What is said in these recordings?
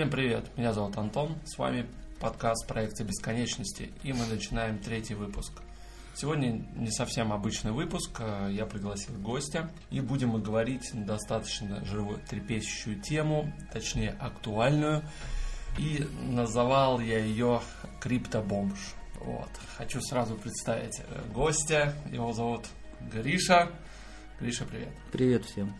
Всем привет, меня зовут Антон, с вами подкаст проекта бесконечности, и мы начинаем третий выпуск. Сегодня не совсем обычный выпуск, а я пригласил гостя, и будем мы говорить на достаточно животрепещущую тему, точнее актуальную, и называл я ее криптобомж. Вот. Хочу сразу представить э, гостя, его зовут Гриша. Гриша, привет. Привет всем.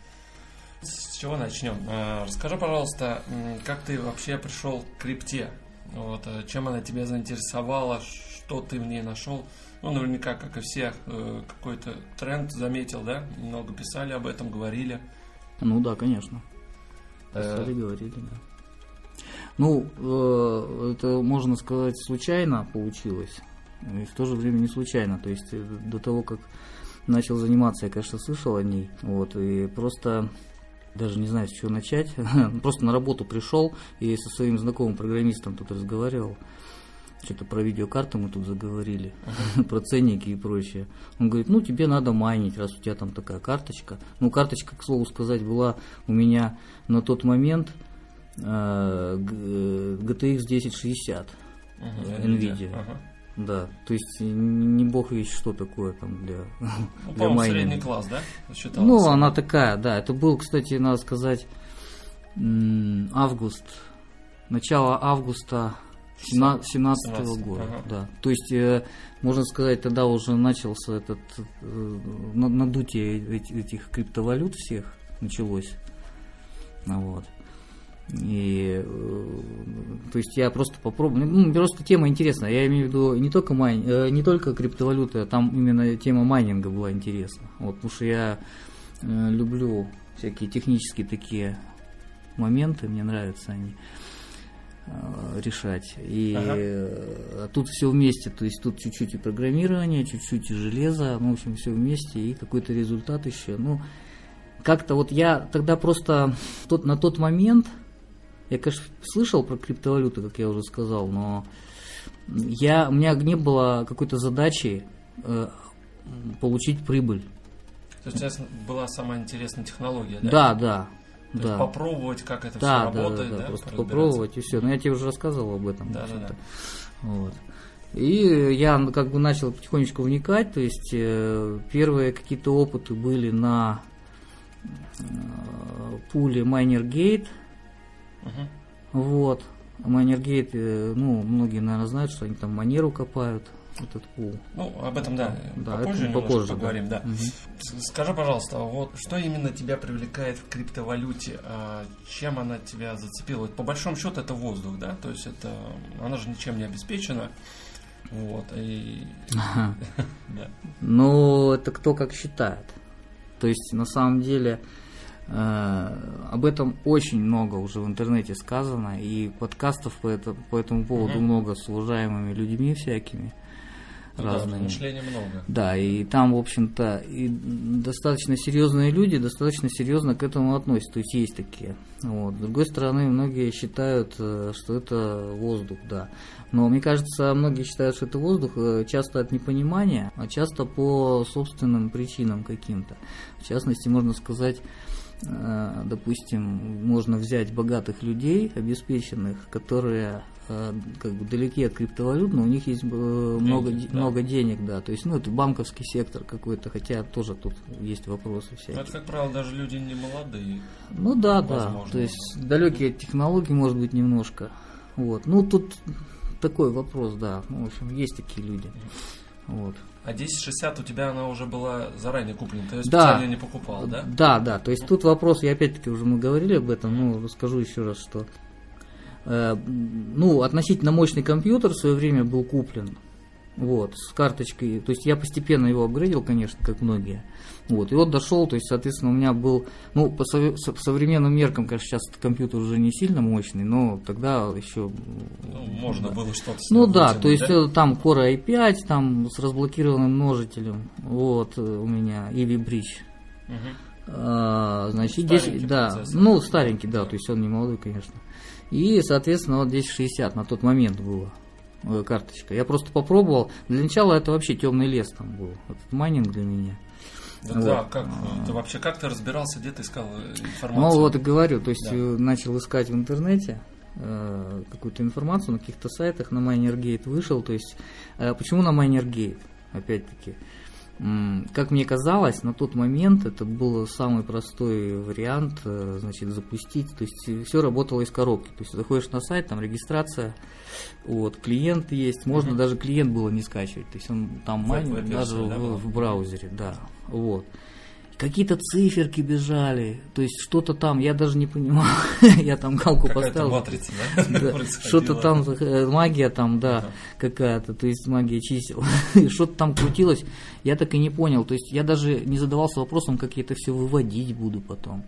С чего начнем? Э, расскажи, пожалуйста, как ты вообще пришел к крипте? Вот, э, чем она тебя заинтересовала, что ты в ней нашел? Ну, наверняка, как и все, э, какой-то тренд заметил, да? Много писали об этом, говорили. Ну да, конечно. Писали, говорили, да. Ну, это, можно сказать, случайно получилось. И в то же время не случайно. То есть до того, как начал заниматься, я, конечно, слышал о ней. Вот, и просто даже не знаю, с чего начать. Просто на работу пришел и со своим знакомым программистом тут разговаривал. Что-то про видеокарты мы тут заговорили, uh-huh. про ценники и прочее. Он говорит, ну тебе надо майнить, раз у тебя там такая карточка. Ну, карточка, к слову сказать, была у меня на тот момент э, GTX 1060 uh-huh, NVIDIA. Uh-huh. Да, то есть не бог вещь, что такое там для, ну, для майнинга. средний класс, да? Считалось? Ну, она такая, да. Это был, кстати, надо сказать, август, начало августа 17 -го года. Ага. Да. То есть, э, можно сказать, тогда уже начался этот э, надутие этих криптовалют всех началось. Вот. И, э, то есть я просто попробую, ну, просто тема интересная. Я имею в виду не только майн, э, не только криптовалюта, там именно тема майнинга была интересна. Вот, потому что я э, люблю всякие технические такие моменты, мне нравятся они решать. И ага. тут все вместе, то есть тут чуть-чуть и программирование, чуть-чуть и железо, ну, в общем, все вместе, и какой-то результат еще. Ну, как-то вот я тогда просто тот, на тот момент я, конечно, слышал про криптовалюты, как я уже сказал, но я, у меня не было какой-то задачи э, получить прибыль. То есть у тебя была самая интересная технология, да? Да, да. То да. попробовать, как это да, все работает, да, да? да просто попробовать и все. Но я тебе уже рассказывал об этом. Да, да, да. Вот. И я как бы начал потихонечку вникать, то есть э, первые какие-то опыты были на э, пуле MinerGate, Угу. Вот. Майнергейт, э, ну, многие, наверное, знают, что они там манеру копают, этот пул. Ну, об этом, да, да попозже, это попозже поговорим, да. да. Угу. Скажи, пожалуйста, вот что именно тебя привлекает в криптовалюте? А чем она тебя зацепила? по большому счету это воздух, да? То есть это, она же ничем не обеспечена. Вот, и... Ага. да. Ну, это кто как считает. То есть, на самом деле, об этом очень много уже в интернете сказано, и подкастов по, это, по этому поводу угу. много с уважаемыми людьми всякими. Ну разными. Да, много. Да, и там, в общем-то, и достаточно серьезные люди достаточно серьезно к этому относятся. То есть есть такие. Вот. С другой стороны, многие считают, э, что это воздух, да. Но мне кажется, многие считают, что это воздух э, часто от непонимания, а часто по собственным причинам каким-то. В частности, можно сказать, Э, допустим, можно взять богатых людей, обеспеченных, которые э, как бы далеки от криптовалют, но у них есть э, много, денег, да. много денег, да. То есть, ну, это банковский сектор какой-то, хотя тоже тут есть вопросы всякие. Это, как правило, даже люди не молодые. Ну да, возможно. да. То есть далекие от технологий, может быть, немножко. Вот. Ну, тут такой вопрос, да. Ну, в общем, есть такие люди. Вот. А 1060 у тебя она уже была заранее куплена, ты ее специально да, не покупал, да? Да, да. То есть тут вопрос, я опять-таки уже мы говорили об этом, но расскажу еще раз, что э, ну, относительно мощный компьютер в свое время был куплен. Вот, с карточкой. То есть я постепенно его апгрейдил, конечно, как многие. Вот, и вот дошел, то есть, соответственно, у меня был, ну, по современным меркам, конечно, сейчас компьютер уже не сильно мощный, но тогда еще... Ну, можно да. было что-то Ну да, то есть да? там Core i5, там с разблокированным множителем, вот у меня, или Bridge. Угу. А, значит, 10, да, ну, старенький, да, то есть он не молодой, конечно. И, соответственно, вот 1060 на тот момент было. Э, карточка. Я просто попробовал. Для начала это вообще темный лес там был. Этот майнинг для меня. Да, вот. да как а. ты вообще как ты разбирался, где ты искал информацию? Ну вот и говорю, то есть да. начал искать в интернете, э, какую-то информацию на каких-то сайтах, на Minergate вышел. То есть, э, почему на Minergate? Опять-таки, как мне казалось, на тот момент это был самый простой вариант, э, значит, запустить. То есть все работало из коробки. То есть заходишь на сайт, там регистрация, вот, клиент есть, можно mm-hmm. даже клиент было не скачивать. То есть он там майнит даже да, в, в браузере, да. Вот какие-то циферки бежали, то есть что-то там, я даже не понимал, я там галку поставил. матрица, да? Что-то там, э, магия там, да, какая-то, то есть магия чисел, что-то там крутилось, я так и не понял, то есть я даже не задавался вопросом, как я это все выводить буду потом.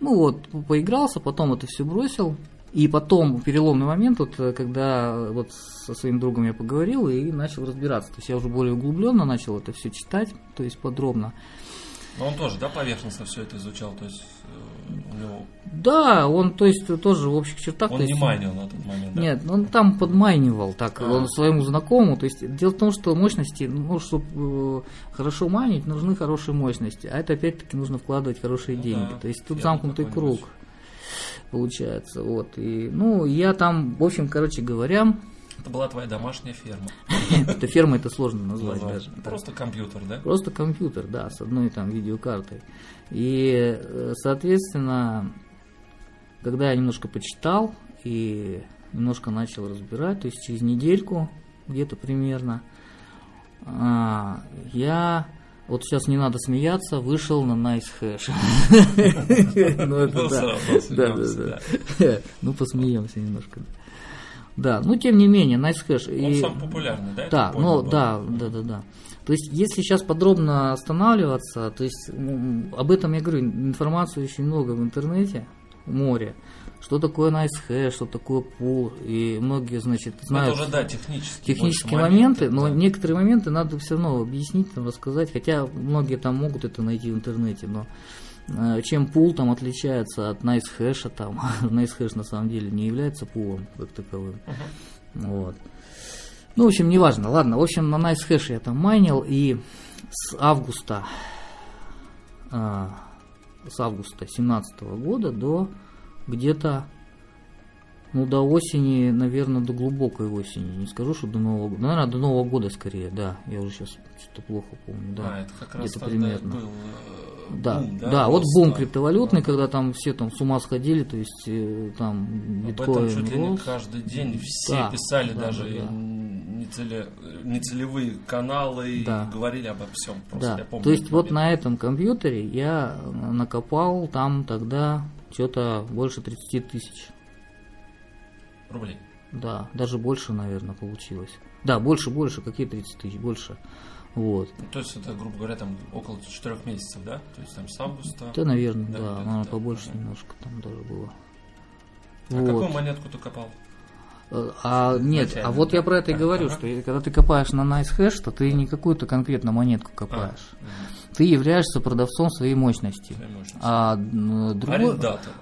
Ну вот, поигрался, потом это все бросил, и потом переломный момент, вот, э, когда вот со своим другом я поговорил и начал разбираться. То есть я уже более углубленно начал это все читать, то есть подробно. Но он тоже, да, поверхностно все это изучал, то есть э, у него... Да, он, то есть, тоже в общих чертах... Он не есть, майнил на тот момент, да? Нет, он там подмайнивал, так, а. он своему знакомому, то есть, дело в том, что мощности, ну, чтобы э, хорошо майнить, нужны хорошие мощности, а это, опять-таки, нужно вкладывать хорошие ну, деньги, да, то есть, тут замкнутый круг, получается, вот, и, ну, я там, в общем, короче говоря, это была твоя домашняя ферма. Это ферма это сложно назвать даже. Просто компьютер, да? Просто компьютер, да, с одной там видеокартой. И, э, соответственно, когда я немножко почитал и немножко начал разбирать, то есть через недельку где-то примерно, а, я вот сейчас не надо смеяться, вышел на nice hash. Ну, это да. Да, да, Ну, посмеемся немножко. Да, ну тем не менее, Nice Hash. Он и... самый популярный, да? Да, ну да, да, да, да. То есть, если сейчас подробно останавливаться, то есть ну, об этом я говорю, информации очень много в интернете, море. Что такое nice hash, что такое пул, и многие, значит, знают это уже, да, технические, технические моменты, моменты, но да. некоторые моменты надо все равно объяснить, там, рассказать, хотя многие там могут это найти в интернете, но чем пул там отличается от nice hash, там nice hash на самом деле не является пулом как таковым. Uh-huh. Вот. Ну, в общем, неважно. Ладно, в общем, на nice hash я там майнил, и с августа а, с августа 17 года до где-то ну, до осени, наверное, до глубокой осени. Не скажу, что до Нового года. Наверное, до Нового года скорее, да. Я уже сейчас что-то плохо помню, да. А, это как раз где-то примерно. Был да, бум, да, да вот бум криптовалютный, да. когда там все там с ума сходили, то есть э, там биткоин Об этом чуть ли не каждый день все да, писали, да, даже да, да. Нецеле, нецелевые каналы да. и говорили обо всем. Просто, да. помню, то есть вот на этом компьютере я накопал там тогда что-то больше 30 тысяч. Рублей? Да, даже больше, наверное, получилось. Да, больше, больше, какие 30 тысяч, больше. Вот. Ну, то есть это, грубо говоря, там около четырех месяцев, да? То есть там с августа. Да, наверное, да, да наверное, да, побольше да. немножко там даже было. А вот. какую монетку ты копал? Э, а нет, а вот я про это и говорю, ага. что когда ты копаешь на nice hash, то ты не какую-то конкретно монетку копаешь. А, ты являешься продавцом своей мощности. Своей мощности. А, другой,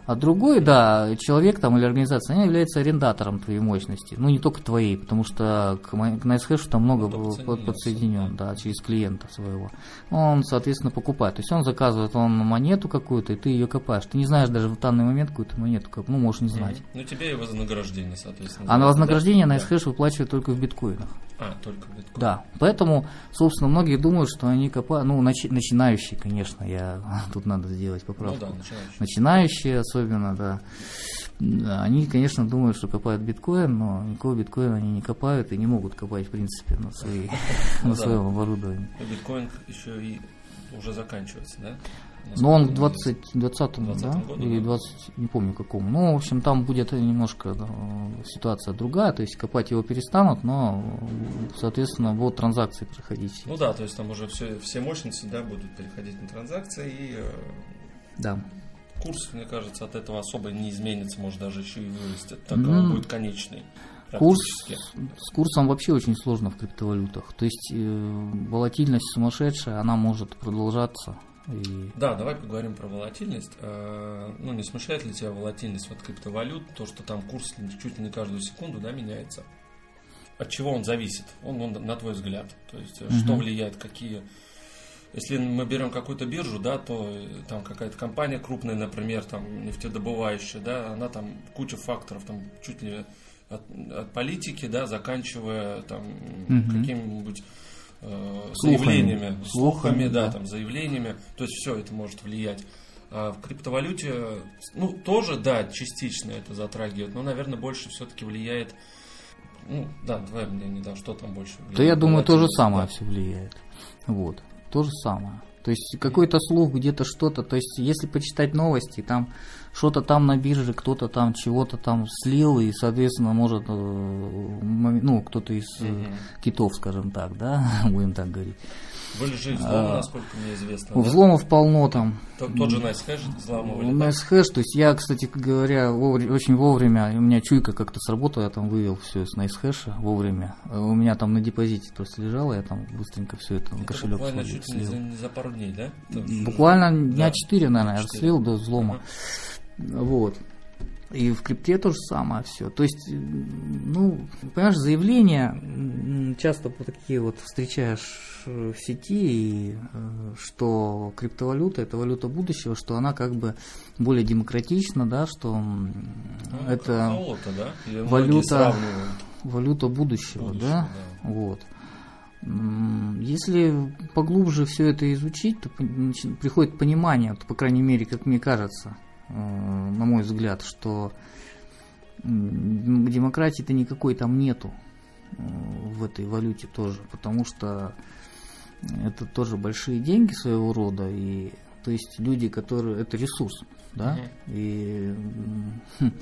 а другой, да, человек там или организация, они являются арендатором твоей мощности. Ну, не только твоей, потому что к, к NiceHash там много ну, подсоединен, да, через клиента своего. Он, соответственно, покупает. То есть он заказывает он монету какую-то, и ты ее копаешь. Ты не знаешь даже в данный момент какую-то монету, ну, можешь не знать. Mm-hmm. Ну, тебе и вознаграждение, соответственно. А на вознаграждение да? NiceHash выплачивает только в биткоинах. А, только в биткоинах. Да, поэтому, собственно, многие думают, что они копают, ну, начи- начинающие, конечно, я тут надо сделать поправку. Ну, да, начинающие. начинающие особенно, да. Они, конечно, думают, что копают биткоин, но никакого биткоина они не копают и не могут копать, в принципе, на, своей, на своем оборудовании. Биткоин еще и уже заканчивается, да? Ну, он в 20, 20, 20 да? Году, или 20, не помню какому. Ну, в общем, там будет немножко да, ситуация другая, то есть копать его перестанут, но, соответственно, будут транзакции проходить. Ну да, то есть там уже все, все мощности да, будут переходить на транзакции и э, да. курс, мне кажется, от этого особо не изменится, может даже еще и вырастет, так mm. он будет конечный. Курс, с курсом вообще очень сложно в криптовалютах. То есть э, волатильность сумасшедшая, она может продолжаться и... Да, давай поговорим про волатильность. А, ну, не смущает ли тебя волатильность вот криптовалют, то, что там курс чуть ли не каждую секунду да, меняется? От чего он зависит? Он, он на твой взгляд. То есть, угу. что влияет, какие если мы берем какую-то биржу, да, то э, там какая-то компания крупная, например, там нефтедобывающая, да, она там куча факторов, там чуть ли от, от политики, да, заканчивая там угу. какими-нибудь э, заявлениями, слухами, слухами, да, да, там заявлениями, то есть все это может влиять. А в криптовалюте, ну, тоже, да, частично это затрагивает, но, наверное, больше все-таки влияет ну, да, давай мне не да, что там больше влияет. Да я думаю, то же самое все влияет. Вот, то же самое. То есть какой-то слух, где-то что-то. То есть если почитать новости, там что-то там на бирже, кто-то там чего-то там слил, и, соответственно, может, э, ну, кто-то из угу. китов, скажем так, да, будем так говорить. Были же взломы, а, насколько мне известно. Взломов да? полно там. Тот, тот же NiceHash взламывали? NiceHash, то есть я, кстати говоря, вовремя, очень вовремя, у меня чуйка как-то сработала, я там вывел все с NiceHash вовремя. У меня там на депозите просто лежало, я там быстренько все это на кошелек буквально слил. чуть не за, не за пару дней, да? Буквально дня да. 4, наверное, 4. я слил до взлома. Ага. Вот. И в крипте то же самое все. То есть, ну, понимаешь, заявления часто такие вот встречаешь в сети, э, что криптовалюта это валюта будущего, что она как бы более демократична, да, что ну, это золото, да? валюта, валюта будущего, будущего да? да, вот. Если поглубже все это изучить, то приходит понимание, по крайней мере, как мне кажется, на мой взгляд, что демократии-то никакой там нету э, в этой валюте тоже, потому что это тоже большие деньги своего рода, и то есть люди, которые это ресурс, да, mm-hmm. и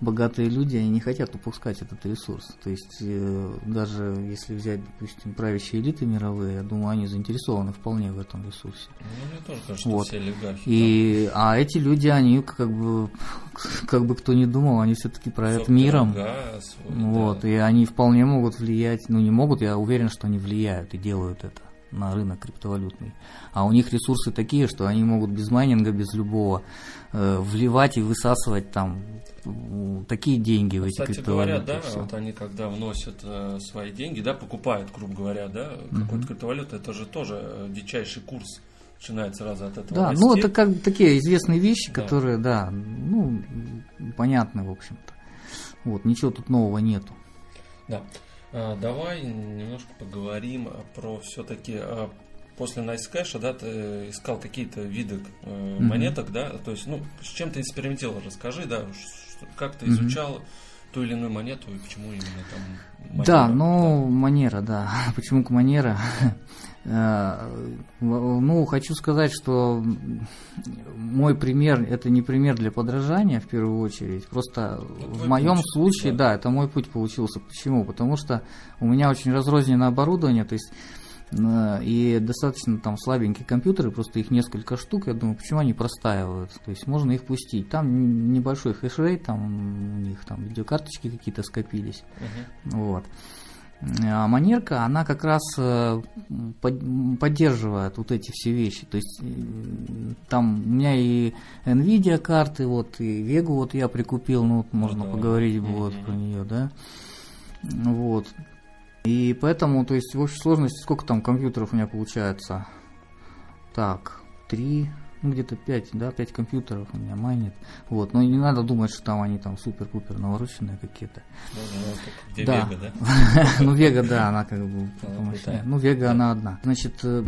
богатые люди, они не хотят упускать этот ресурс. То есть э, даже если взять, допустим, правящие элиты мировые, я думаю, они заинтересованы вполне в этом ресурсе. Ну, мне тоже кажется, вот. все олигархи. И, а эти люди, они как бы, как бы кто ни думал, они все-таки правят Собственно, миром. Газ, вот, да. и они вполне могут влиять, ну не могут, я уверен, что они влияют и делают это на рынок криптовалютный. А у них ресурсы такие, что они могут без майнинга, без любого э, вливать и высасывать там такие деньги в эти Кстати говоря, да, вот они когда вносят э, свои деньги, да, покупают, грубо говоря, да, какую-то криптовалюту, это же тоже э, дичайший курс начинает сразу от этого. Да, расти. ну это как такие известные вещи, да. которые, да, ну, понятны, в общем-то. Вот, ничего тут нового нету. Да. А, давай немножко поговорим про все-таки а, после Cash, да, ты искал какие-то виды э, монеток, mm-hmm. да, то есть, ну, с чем ты экспериментировал, расскажи, да, как ты изучал mm-hmm. ту или иную монету и почему именно там манера, Да, ну, да. манера, да, почему к манера? Э, ну, хочу сказать, что мой пример это не пример для подражания в первую очередь. Просто в моем путь, случае, да. да, это мой путь получился. Почему? Потому что у меня очень разрозненное оборудование, то есть и достаточно там слабенькие компьютеры, просто их несколько штук, я думаю, почему они простаивают, то есть можно их пустить. Там небольшой хешрейт, там у них там видеокарточки какие-то скопились, uh-huh. вот. А манерка, она как раз э, поддерживает вот эти все вещи. То есть э, там у меня и Nvidia карты, вот и Vega вот я прикупил, ну вот можно да. поговорить mm-hmm. вот про нее, да. Вот. И поэтому, то есть в общей сложности сколько там компьютеров у меня получается? Так, три, ну, где-то 5, да, 5 компьютеров у меня майнит. Вот, но не надо думать, что там они там супер-пупер навороченные какие-то. Ну, да. Вега, да? ну, Вега, да, она как бы Ну, Вега, она одна. Значит, э,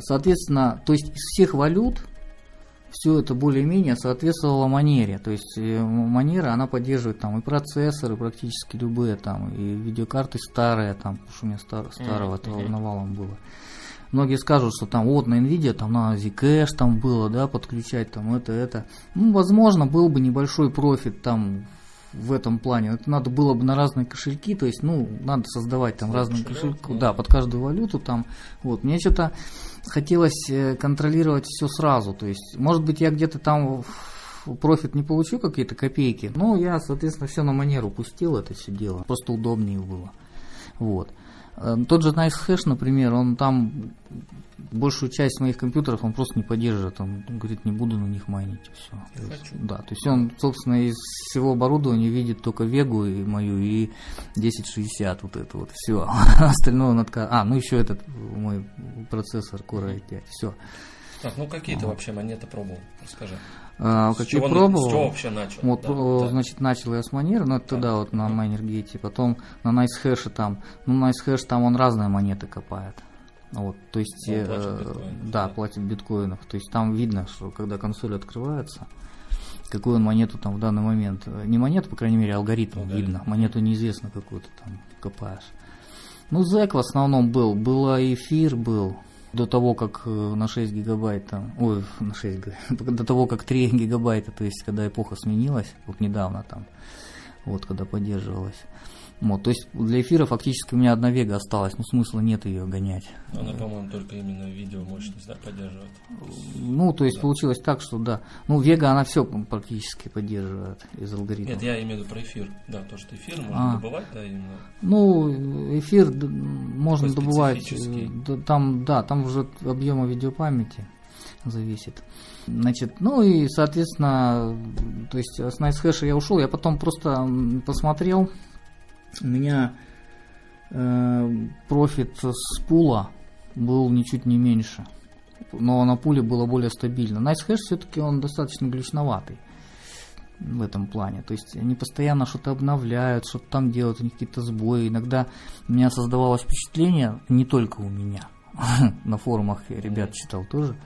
соответственно, то есть из всех валют все это более-менее соответствовало манере. То есть э, манера, она поддерживает там и процессоры практически любые, там, и видеокарты старые, там, потому что у меня стар, старого mm-hmm. навалом было. Многие скажут, что там вот на NVIDIA там на Zcash там было, да, подключать там это, это. Ну, возможно, был бы небольшой профит там в этом плане. Это надо было бы на разные кошельки, то есть, ну, надо создавать там разные кошельки, да, под каждую валюту там. Вот, мне что-то хотелось э, контролировать все сразу, то есть, может быть, я где-то там профит не получу какие-то копейки, но я, соответственно, все на манеру пустил это все дело, просто удобнее было. Вот. Э, тот же NiceHash, например, он там большую часть моих компьютеров он просто не поддерживает. Он говорит, не буду на них майнить. Все. Я хочу. Да, то есть он, собственно, из всего оборудования видит только Вегу и мою и 1060, вот это вот все. Остальное он отка... А, ну еще этот мой процессор Core i5. Все. Так, ну какие ты вообще монеты пробовал? Расскажи. А, С какие чего, пробовал? С чего вообще начал? Вот, Да, э, да. значит, начал я с Манера, но это тогда вот на Майнергейте, потом на NiceHash там, ну, NiceHash там он разные монеты копает. Вот, то есть, Он э, платит да, да. платит в биткоинах. То есть там видно, что когда консоль открывается, какую он монету там в данный момент, э, не монету, по крайней мере, алгоритм, Алгоритм. видно, монету неизвестно какую ты там копаешь. Ну, зэк в основном был, было эфир был, до того, как э, на 6 гигабайт там, ой, на 6 г- до того, как 3 гигабайта, то есть, когда эпоха сменилась, вот недавно там, вот, когда поддерживалась. Вот, то есть, для эфира фактически у меня одна вега осталась, ну, смысла нет ее гонять. Она, по-моему, только именно видео мощность да, поддерживает. Ну, то есть, Да. получилось так, что да, ну, вега, она все практически поддерживает из алгоритма. Нет, я имею в виду про эфир. Да, то, что эфир можно А. добывать, да, именно. Ну, эфир можно добывать. э, Там, да, там уже объема видеопамяти зависит. Значит, ну и, соответственно, то есть с NiceHash я ушел, я потом просто посмотрел, у меня э, профит с пула был ничуть не меньше, но на пуле было более стабильно. NiceHash все-таки он достаточно глючноватый в этом плане. То есть они постоянно что-то обновляют, что-то там делают, у них какие-то сбои. Иногда у меня создавалось впечатление, не только у меня, на форумах я ребят читал тоже,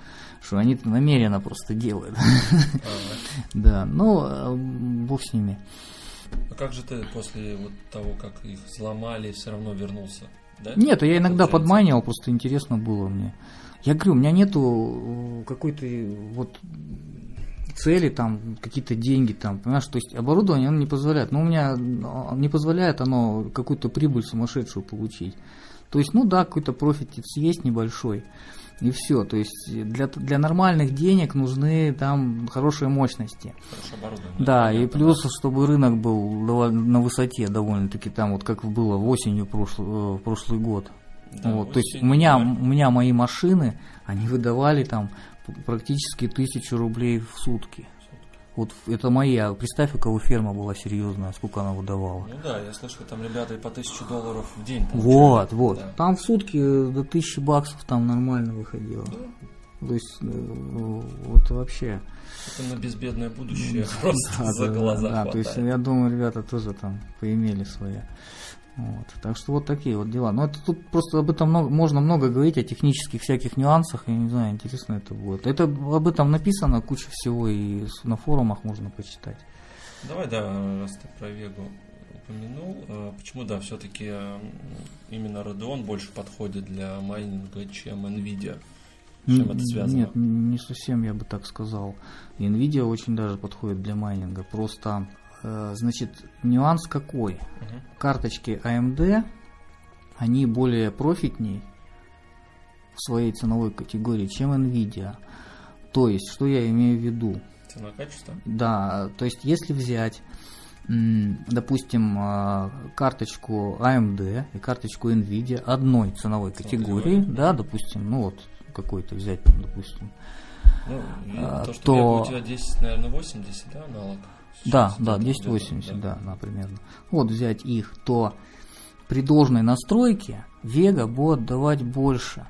что они это намеренно просто делают. Да, ну, бог с ними. А как же ты после вот того, как их взломали, все равно вернулся? Да? Нет, я иногда Получается. подманивал, просто интересно было мне. Я говорю, у меня нету э, какой-то вот цели, там, какие-то деньги, там, понимаешь, то есть оборудование оно не позволяет. Но у меня э, не позволяет оно какую-то прибыль сумасшедшую получить. То есть, ну да, какой-то профит есть небольшой. И все. То есть для, для нормальных денег нужны там хорошие мощности. Хорошее оборудование. Да, и понятно, плюс, чтобы рынок был довольно- на высоте довольно-таки там, вот как было осенью прошлый, э, прошлый год. Да, вот, то есть у меня, у меня мои машины, они выдавали там практически тысячу рублей в сутки. Вот это моя. Представь, у кого ферма была серьезная, сколько она выдавала. Ну да, я слышал, там ребята и по тысячу долларов в день получали. Вот, вот. Да. Там в сутки до тысячи баксов там нормально выходило. Да. То есть, э, вот вообще. Это на безбедное будущее просто Да, за да, глаза да, то есть я думаю, ребята тоже там поимели свои. Вот. Так что вот такие вот дела. Но это тут просто об этом много, можно много говорить, о технических всяких нюансах, я не знаю, интересно это будет. Это об этом написано куча всего, и на форумах можно почитать. Давай, да, раз ты про Вегу упомянул, э, почему, да, все-таки именно Radeon больше подходит для майнинга, чем Nvidia? Чем это связано? Нет, не совсем я бы так сказал. Nvidia очень даже подходит для майнинга. Просто, значит, нюанс какой? Мгм. карточки AMD, они более профитней в своей ценовой категории, чем Nvidia. То есть, что я имею в виду? Цена качество? Да, то есть, если взять, допустим, а, карточку AMD и карточку Nvidia одной ценовой категории, да, допустим, ну вот какой-то взять, допустим, Ну, А, то, что то- у тебя 10, наверное, 80, да, аналог? Да, да, где-то, 1080, где-то, да, да, примерно. Вот взять их, то при должной настройке Вега будет давать больше.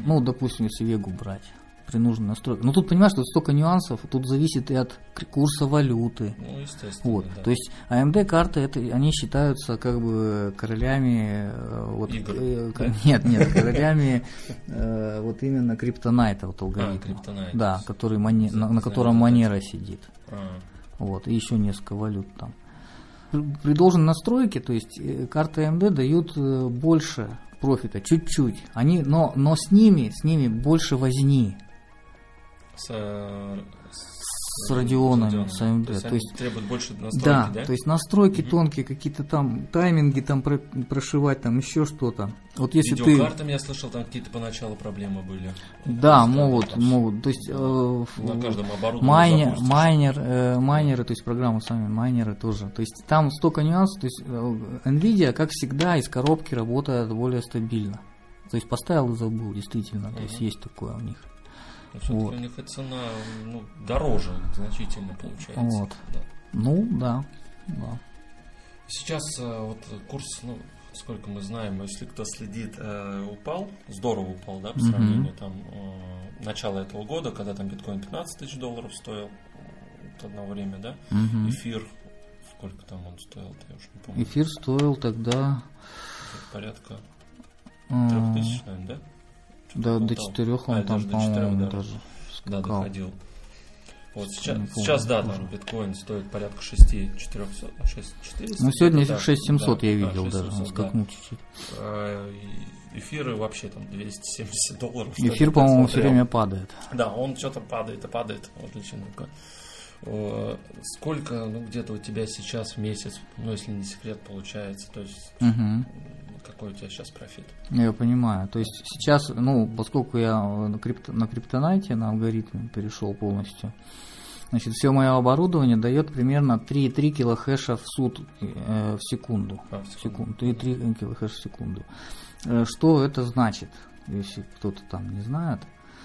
Ну, допустим, если Вегу брать при нужной настройке. Но тут, понимаешь, тут столько нюансов, тут зависит и от курса валюты. Ну, естественно, Вот, да. то есть AMD карты это они считаются как бы королями э, вот Игр, э, да? нет нет королями э, вот именно криптонайта вот алгоритма Kryptonite. да который на, котором манера сидит А, вот, и еще несколько валют там. При- должной настройке, то есть э, карты AMD дают э, больше профита, чуть-чуть. Они, но, но с ними, с ними больше возни. с, э, с радионами, с AMD. То есть, то есть требуют больше настройки, да, да? то есть настройки тонкие, какие-то там тайминги там про- прошивать, там еще что-то. Вот если ты... Я слышал, там какие-то поначалу проблемы были. Да, могут, там могут. То есть э, На каждом оборудовании майнер, майнер, э, майнеры, то есть программы сами, майнеры тоже. То есть там столько нюансов. То есть э, Nvidia, как всегда, из коробки работает более стабильно. То есть поставил и забыл, действительно. То есть есть такое у них. Но всё-таки вот. у них и цена ну, дороже значительно получается. Вот. Да. Ну, да. да. Сейчас э, вот курс, ну, сколько мы знаем, если кто следит, э, упал, здорово упал, да, по сравнению там э, начала этого года, когда там биткоин 15 тысяч долларов стоил одно время, да, Мгм. эфир, сколько там он стоил, я уже не помню, Эфир стоил тогда порядка э, трех тысяч, наверное, да? Да, около до четырех он А, там, по-моему, да. даже Да, скакал. доходил. Вот сейчас, помню, сейчас да, там биткоин стоит порядка 6 400, 6 400. Ну, сегодня да, 6700 да, я да, видел даже, 6700, он да. скакнул чуть-чуть. Э, и Эфиры вообще там 270 долларов. Эфир, по-моему, все время падает. Да, он что-то падает и падает. Вот личинка. Сколько, ну, где-то у тебя сейчас в месяц, ну, если не секрет, получается, то есть Мгм. Какой у тебя сейчас профит? Я понимаю. То есть сейчас, ну, поскольку я на, крипто, на криптонайте, на алгоритм перешел полностью, значит, все мое оборудование дает примерно 3,3 килохэша в суд э, в секунду. А, в секунду. секунду. 3,3 килохэша в секунду. Э, Что это значит, если кто-то там не знает?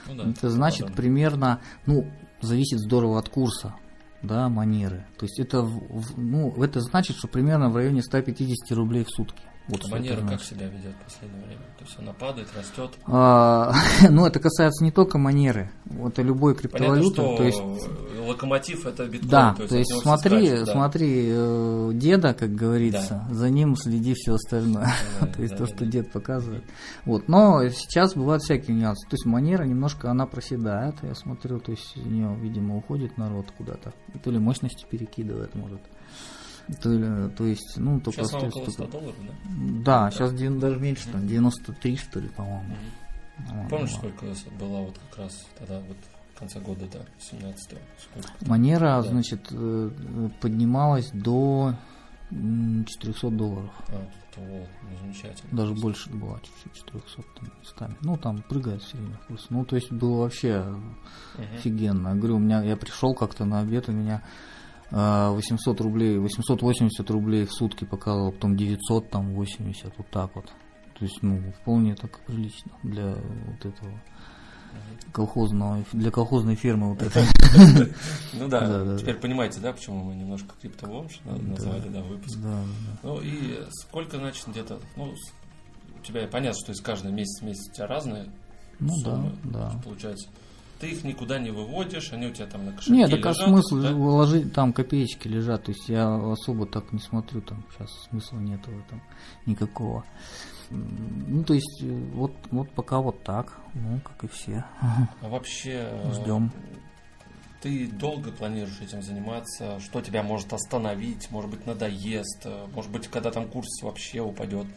Ну, да, Это значит ладно. примерно, ну, зависит здорово от курса, да, манеры. То есть это, ну, это значит, что примерно в районе 150 рублей в сутки. Вот А Манера как себя ведет в последнее время? То есть она падает, растет. А, ну, это касается не только манеры, это любой Понятно, криптовалюты. что то есть, локомотив это биткоин. да, то есть, то есть смотри, скачут, да. смотри, э, деда, как говорится, за ним следи все остальное. Да, то есть да, то, да, что да. дед показывает. Вот, но сейчас бывают всякие нюансы. То есть манера немножко она проседает, я смотрю, то есть у нее, видимо, уходит народ куда-то. То ли мощности перекидывает, может. То, то есть, ну, только Сейчас остается около 100 только- долларов, да? Да, сейчас даже меньше, там, 93, что ли, по-моему. Вот, Помнишь, да. сколько была вот как раз тогда вот в конце года, да, 17 сколько? Манера, Да. значит, э, поднималась до м, 400 долларов. А, вот, ну, замечательно. Даже больше была, чуть-чуть 400 там, местами. Ну, там прыгает все время курс. Ну, то есть было вообще Мгм. офигенно. Я говорю, у меня, я пришел как-то на обед, у меня 800 рублей, 880 рублей в сутки показывал, потом 900, там 80, вот так вот. То есть, ну, вполне так прилично для вот этого колхозного, для колхозной фермы вот этой. Ну да, теперь понимаете, да, почему мы немножко криптовомш на- назвали, да, выпуск. Ну и сколько, значит, где-то, ну, у тебя понятно, что из каждого месяца месяц у тебя разные Ну суммы, получается. Ты их никуда не выводишь, они у тебя там на кошельке Нет, так а лежат, смысл да? вложить, там копеечки лежат, то есть я особо так не смотрю, там сейчас смысла нет в этом никакого. Ну, то есть, э, вот, вот пока вот так, ну, как и все. А вообще... э, Ждем. Ты долго планируешь этим заниматься? Что тебя может остановить? Может быть, надоест? Э, Может быть, когда там курс вообще упадет,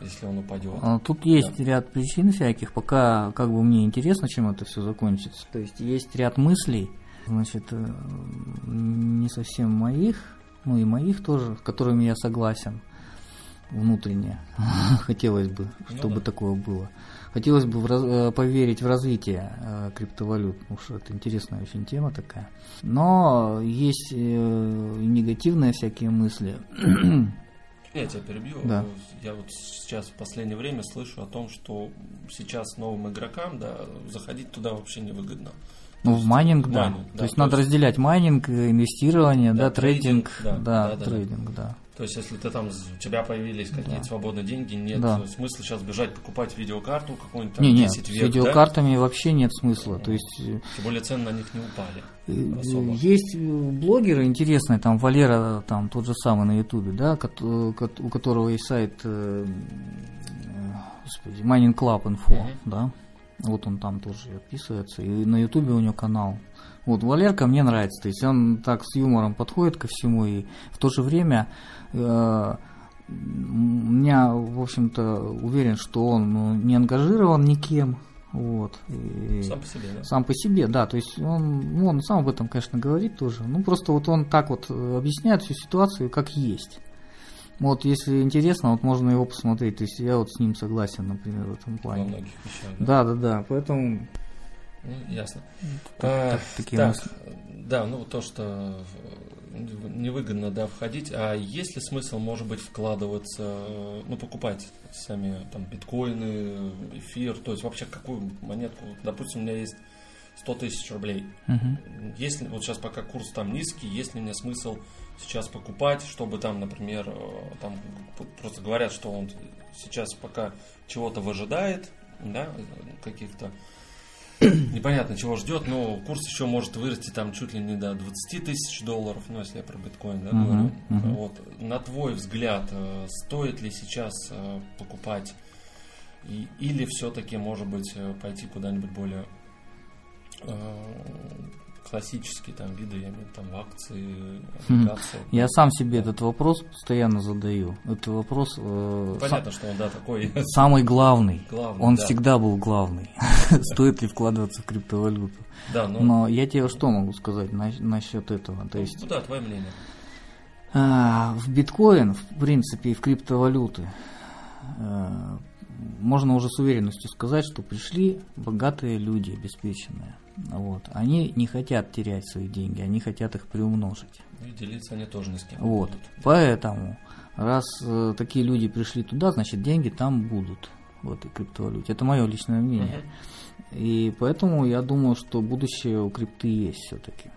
если он упадет? А, Тут есть ряд причин всяких, пока как бы мне интересно, чем это все закончится. То есть есть ряд мыслей, значит, э, не совсем моих, ну и моих тоже, с которыми я согласен внутренне. Хотелось бы, Ну чтобы да. такое было. Хотелось бы в раз- э, поверить в развитие э, криптовалют, потому что это интересная очень тема такая. Но есть э, и негативные всякие мысли. Я тебя перебью. Да. Я вот сейчас в последнее время слышу о том, что сейчас новым игрокам да, заходить туда вообще невыгодно. Ну, в майнинг, да. майнинг, да, То есть то надо есть- разделять майнинг, э, инвестирование, Да, да, трейдинг, трейдинг, да, да, да, да, трейдинг, да. То есть, если ты там, у тебя появились какие-то Да. свободные деньги, нет Да. смысла сейчас бежать покупать видеокарту какую-нибудь там Не, не, 10 с век, да? видеокартами вообще нет смысла. То есть э, Тем более цены на них не упали. э, Особо. есть блогеры интересные, там Валера, там тот же самый на Ютубе, да, у которого есть сайт, господи, Mining Club Info, Мгм. да. Вот он там тоже отписывается. И на Ютубе у него канал. Вот Валерка мне нравится. То есть он так с юмором подходит ко всему и в то же время э, меня, в общем-то, уверен, что он ну, не ангажирован никем. Вот. И сам по себе, да? Сам по себе, да. То есть он, ну, он сам об этом, конечно, говорит тоже. Ну, просто вот он так вот объясняет всю ситуацию, как есть. Вот, если интересно, вот можно его посмотреть. То есть я вот с ним согласен, например, в этом плане. Во многих вещах, да? Да, да, да. Поэтому. Ну, ясно. Так, А, так, такие так, мысли. да, ну то, что невыгодно, да, входить. А есть ли смысл, может быть, вкладываться, ну, покупать сами там биткоины, эфир, то есть вообще какую монетку, допустим, у меня есть 100 тысяч рублей. Мгм. Если вот сейчас пока курс там низкий, есть ли мне смысл сейчас покупать, чтобы там, например, э, там просто говорят, что он сейчас пока чего-то выжидает, да, каких-то непонятно чего ждет, но курс еще может вырасти там чуть ли не до 20 тысяч долларов, ну если я про биткоин да, говорю. мгм. Вот. На твой взгляд, э, стоит ли сейчас э, покупать и- или все-таки, может быть, пойти куда-нибудь более классические там виды, я имею в виду там акции, облигации. Я сам себе этот вопрос постоянно задаю. Это вопрос э, Понятно, что он, да, такой са- самый главный. главный. Он да. всегда был главный. Стоит ли вкладываться в криптовалюту? Да, ну, Но я тебе что могу сказать на- насчет этого? То есть ну да, твое мнение. а, в биткоин, в принципе, и в криптовалюты э, можно уже с уверенностью сказать, что пришли богатые люди, обеспеченные. Вот. Они не хотят терять свои деньги, они хотят их приумножить. И делиться они тоже ни с кем. Вот. будут. Поэтому, раз э, такие люди пришли туда, значит деньги там будут в этой криптовалюте. Это мое личное мнение. И поэтому я думаю, что будущее у крипты есть все-таки.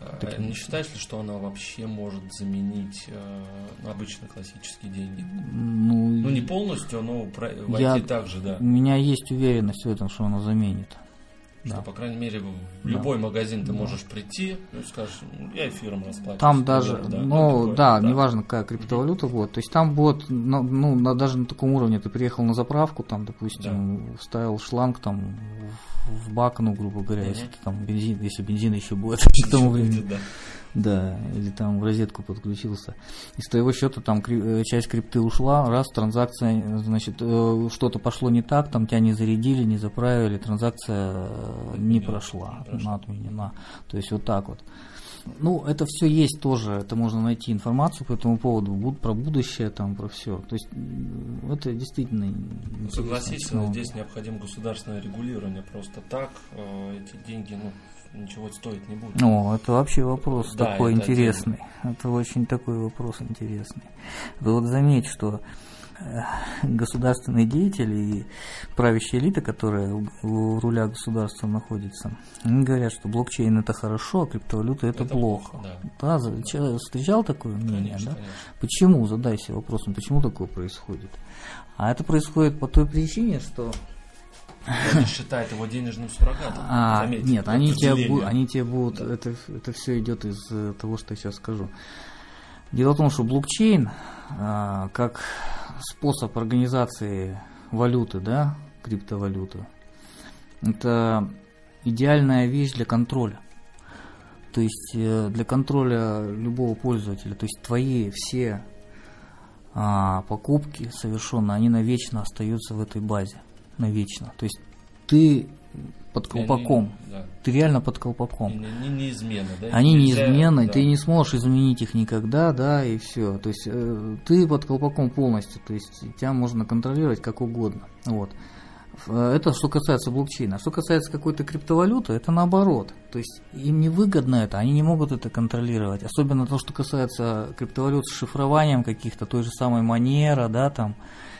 А Не считаешь ли, что она вообще может заменить э, обычные классические деньги? Ну, Ну, не полностью, но войти Я- так же, да. у меня есть уверенность в этом, что она заменит. Что, Да. по крайней мере, в Да. любой магазин ты Да. можешь прийти, ну, скажешь, «Ну, я эфиром расплачиваюсь. Там даже, например, ну такое, да, неважно какая криптовалюта будет. То есть там будет, ну, ну, на- даже на таком уровне ты приехал на заправку, там, допустим, вставил шланг там в, бак, ну, грубо говоря, если Мгм. ты там бензин, если бензин еще будет к тому времени. будет, да. Да, или там в розетку подключился. Из твоего счета там э, часть крипты ушла, раз транзакция, значит, э, что-то пошло не так, там тебя не зарядили, не заправили, транзакция э, не прошла, не прошла. она отменена. То есть вот так вот. Ну, это все есть тоже, это можно найти информацию по этому поводу, про будущее, там, про все. То есть это действительно Ну, Согласись, технология. здесь необходимо государственное регулирование. Просто так эти деньги, ну, ничего стоить не будут. О, это вообще вопрос Да, такой это интересный. Это очень такой вопрос интересный. Вы вот заметьте, что э, государственные деятели и правящая элита, которая у, руля государства находится, они говорят, что блокчейн это хорошо, а криптовалюта это, плохо. да. Да, че- встречал такое мнение, Конечно, да? конечно. Почему? Задайся вопросом, почему такое происходит? А это происходит по той причине, что Они считают его денежным суррогатом. а, заметь, нет, они бу- они тебе будут, Да. это, это все идет из э, того, что я сейчас скажу. Дело в том, что блокчейн, а, как способ организации валюты, да, криптовалюты, это идеальная вещь для контроля. То есть э, для контроля любого пользователя, то есть твои все а, покупки совершенные, они навечно остаются в этой базе, навечно. То есть ты под И они, колпаком, да, ты реально под колпаком. Они не- неизменны, да? Они Нельзя, неизменны, да. ты не сможешь изменить их никогда, да, и все. То есть э, ты под колпаком полностью, то есть тебя можно контролировать как угодно. Вот. Э, Это что касается блокчейна. Что касается какой-то криптовалюты, это наоборот. То есть им не выгодно это, они не могут это контролировать. Особенно то, что касается криптовалют с шифрованием каких-то, той же самой манера, да, там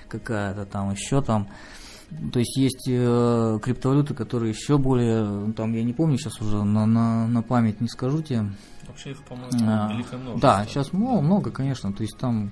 какая-то там еще там. То есть есть э, криптовалюты, которые еще более, ну, там я не помню сейчас уже на, на, на память не скажу тебе. Вообще их, по-моему, А, великое множество. Да, сейчас много, много, конечно. То есть там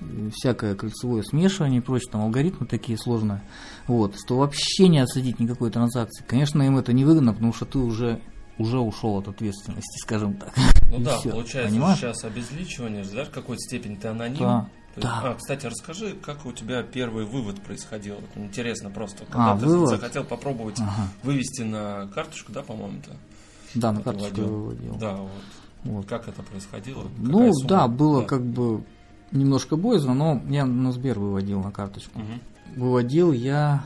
э, всякое кольцевое смешивание и прочее, там алгоритмы такие сложные. Вот, что вообще не отследить никакой транзакции. Конечно, им это невыгодно, потому что ты уже уже ушел от ответственности, скажем так. Ну И да, всё, получается, понимаешь? сейчас обезличивание, знаешь, в какой степени ты аноним. Да, да. А, кстати, расскажи, как у тебя первый вывод происходил. Интересно просто. Когда А, ты вывод? захотел попробовать Ага. вывести на карточку, да, по-моему, ты Да, на карточку выводил. Да, вот. Вот. Как это происходило? Ну сумма? да, было как бы немножко боязно, но я на Сбер выводил на карточку. Мгм. Выводил я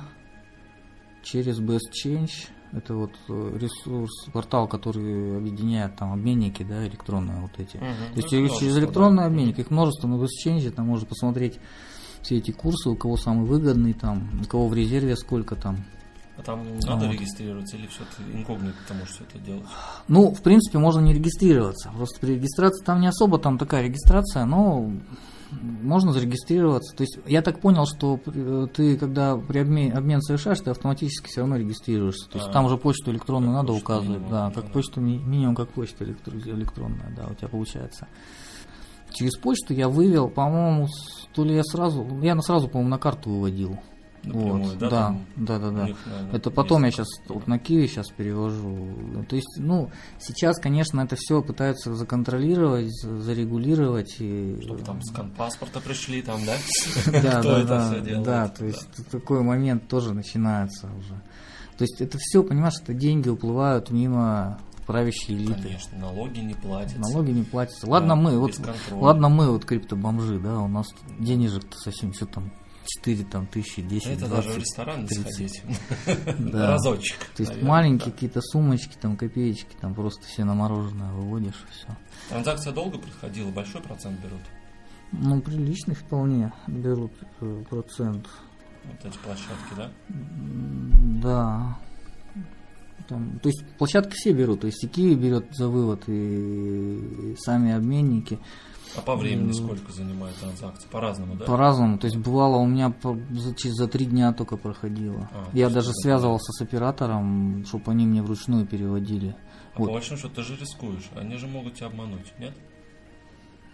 через Best Change. Это вот э, ресурс, портал, который объединяет там обменники, да, электронные вот эти. Мгм. То есть Ну, через множество, электронный да. обменник, их множество, но в Exchange там можно посмотреть все эти курсы, у кого самый выгодный там, у кого в резерве сколько там. А там надо Вот. регистрироваться или все ты инкогнито ты можешь все это делать? Ну, в принципе, можно не регистрироваться. Просто при регистрации там не особо там такая регистрация, но можно зарегистрироваться. То есть я так понял, что э, ты, когда при обмен, обмен совершаешь, ты автоматически все равно регистрируешься. То есть А. там уже почту электронную надо почту указывать. минимум, Да, да. как почту ми- минимум как почта электро- электронная, да, у тебя получается. Через почту я вывел, по-моему, то ли я сразу, я на сразу, по-моему, на карту выводил. Напрямую, вот, да, да, там да, да, да. Них, наверное, Это потом я есть сейчас вот на Киеве сейчас перевожу. То есть, ну, сейчас, конечно, это все пытаются законтролировать, за- зарегулировать. И... Чтобы там скан паспорта пришли, там, да? Да, да, да, да, то есть такой момент тоже начинается уже. То есть это все, понимаешь, это деньги уплывают мимо правящей элиты. Конечно, налоги не платятся. Налоги не платятся. Ладно, Да, мы, вот, ладно, мы вот криптобомжи, да, у нас денежек-то совсем что там 4 там, тысячи, 10, Это 20, даже в ресторан не 30. сходить. Да. Разочек. То есть наверное, маленькие да. какие-то сумочки, там копеечки, там просто все на мороженое выводишь и все. Транзакция долго проходила, большой процент берут. Ну, приличный вполне берут э, процент. Вот эти площадки, да? Да. Там, то есть площадки все берут, то есть и Киви берет за вывод, и сами обменники А по времени сколько занимает транзакция? По-разному, да? по-разному. То есть бывало у меня за, через- за три дня только проходило. А, Я даже связывался с оператором, чтобы они мне вручную переводили. А вот. по большому счету ты же рискуешь. Они же могут тебя обмануть, нет?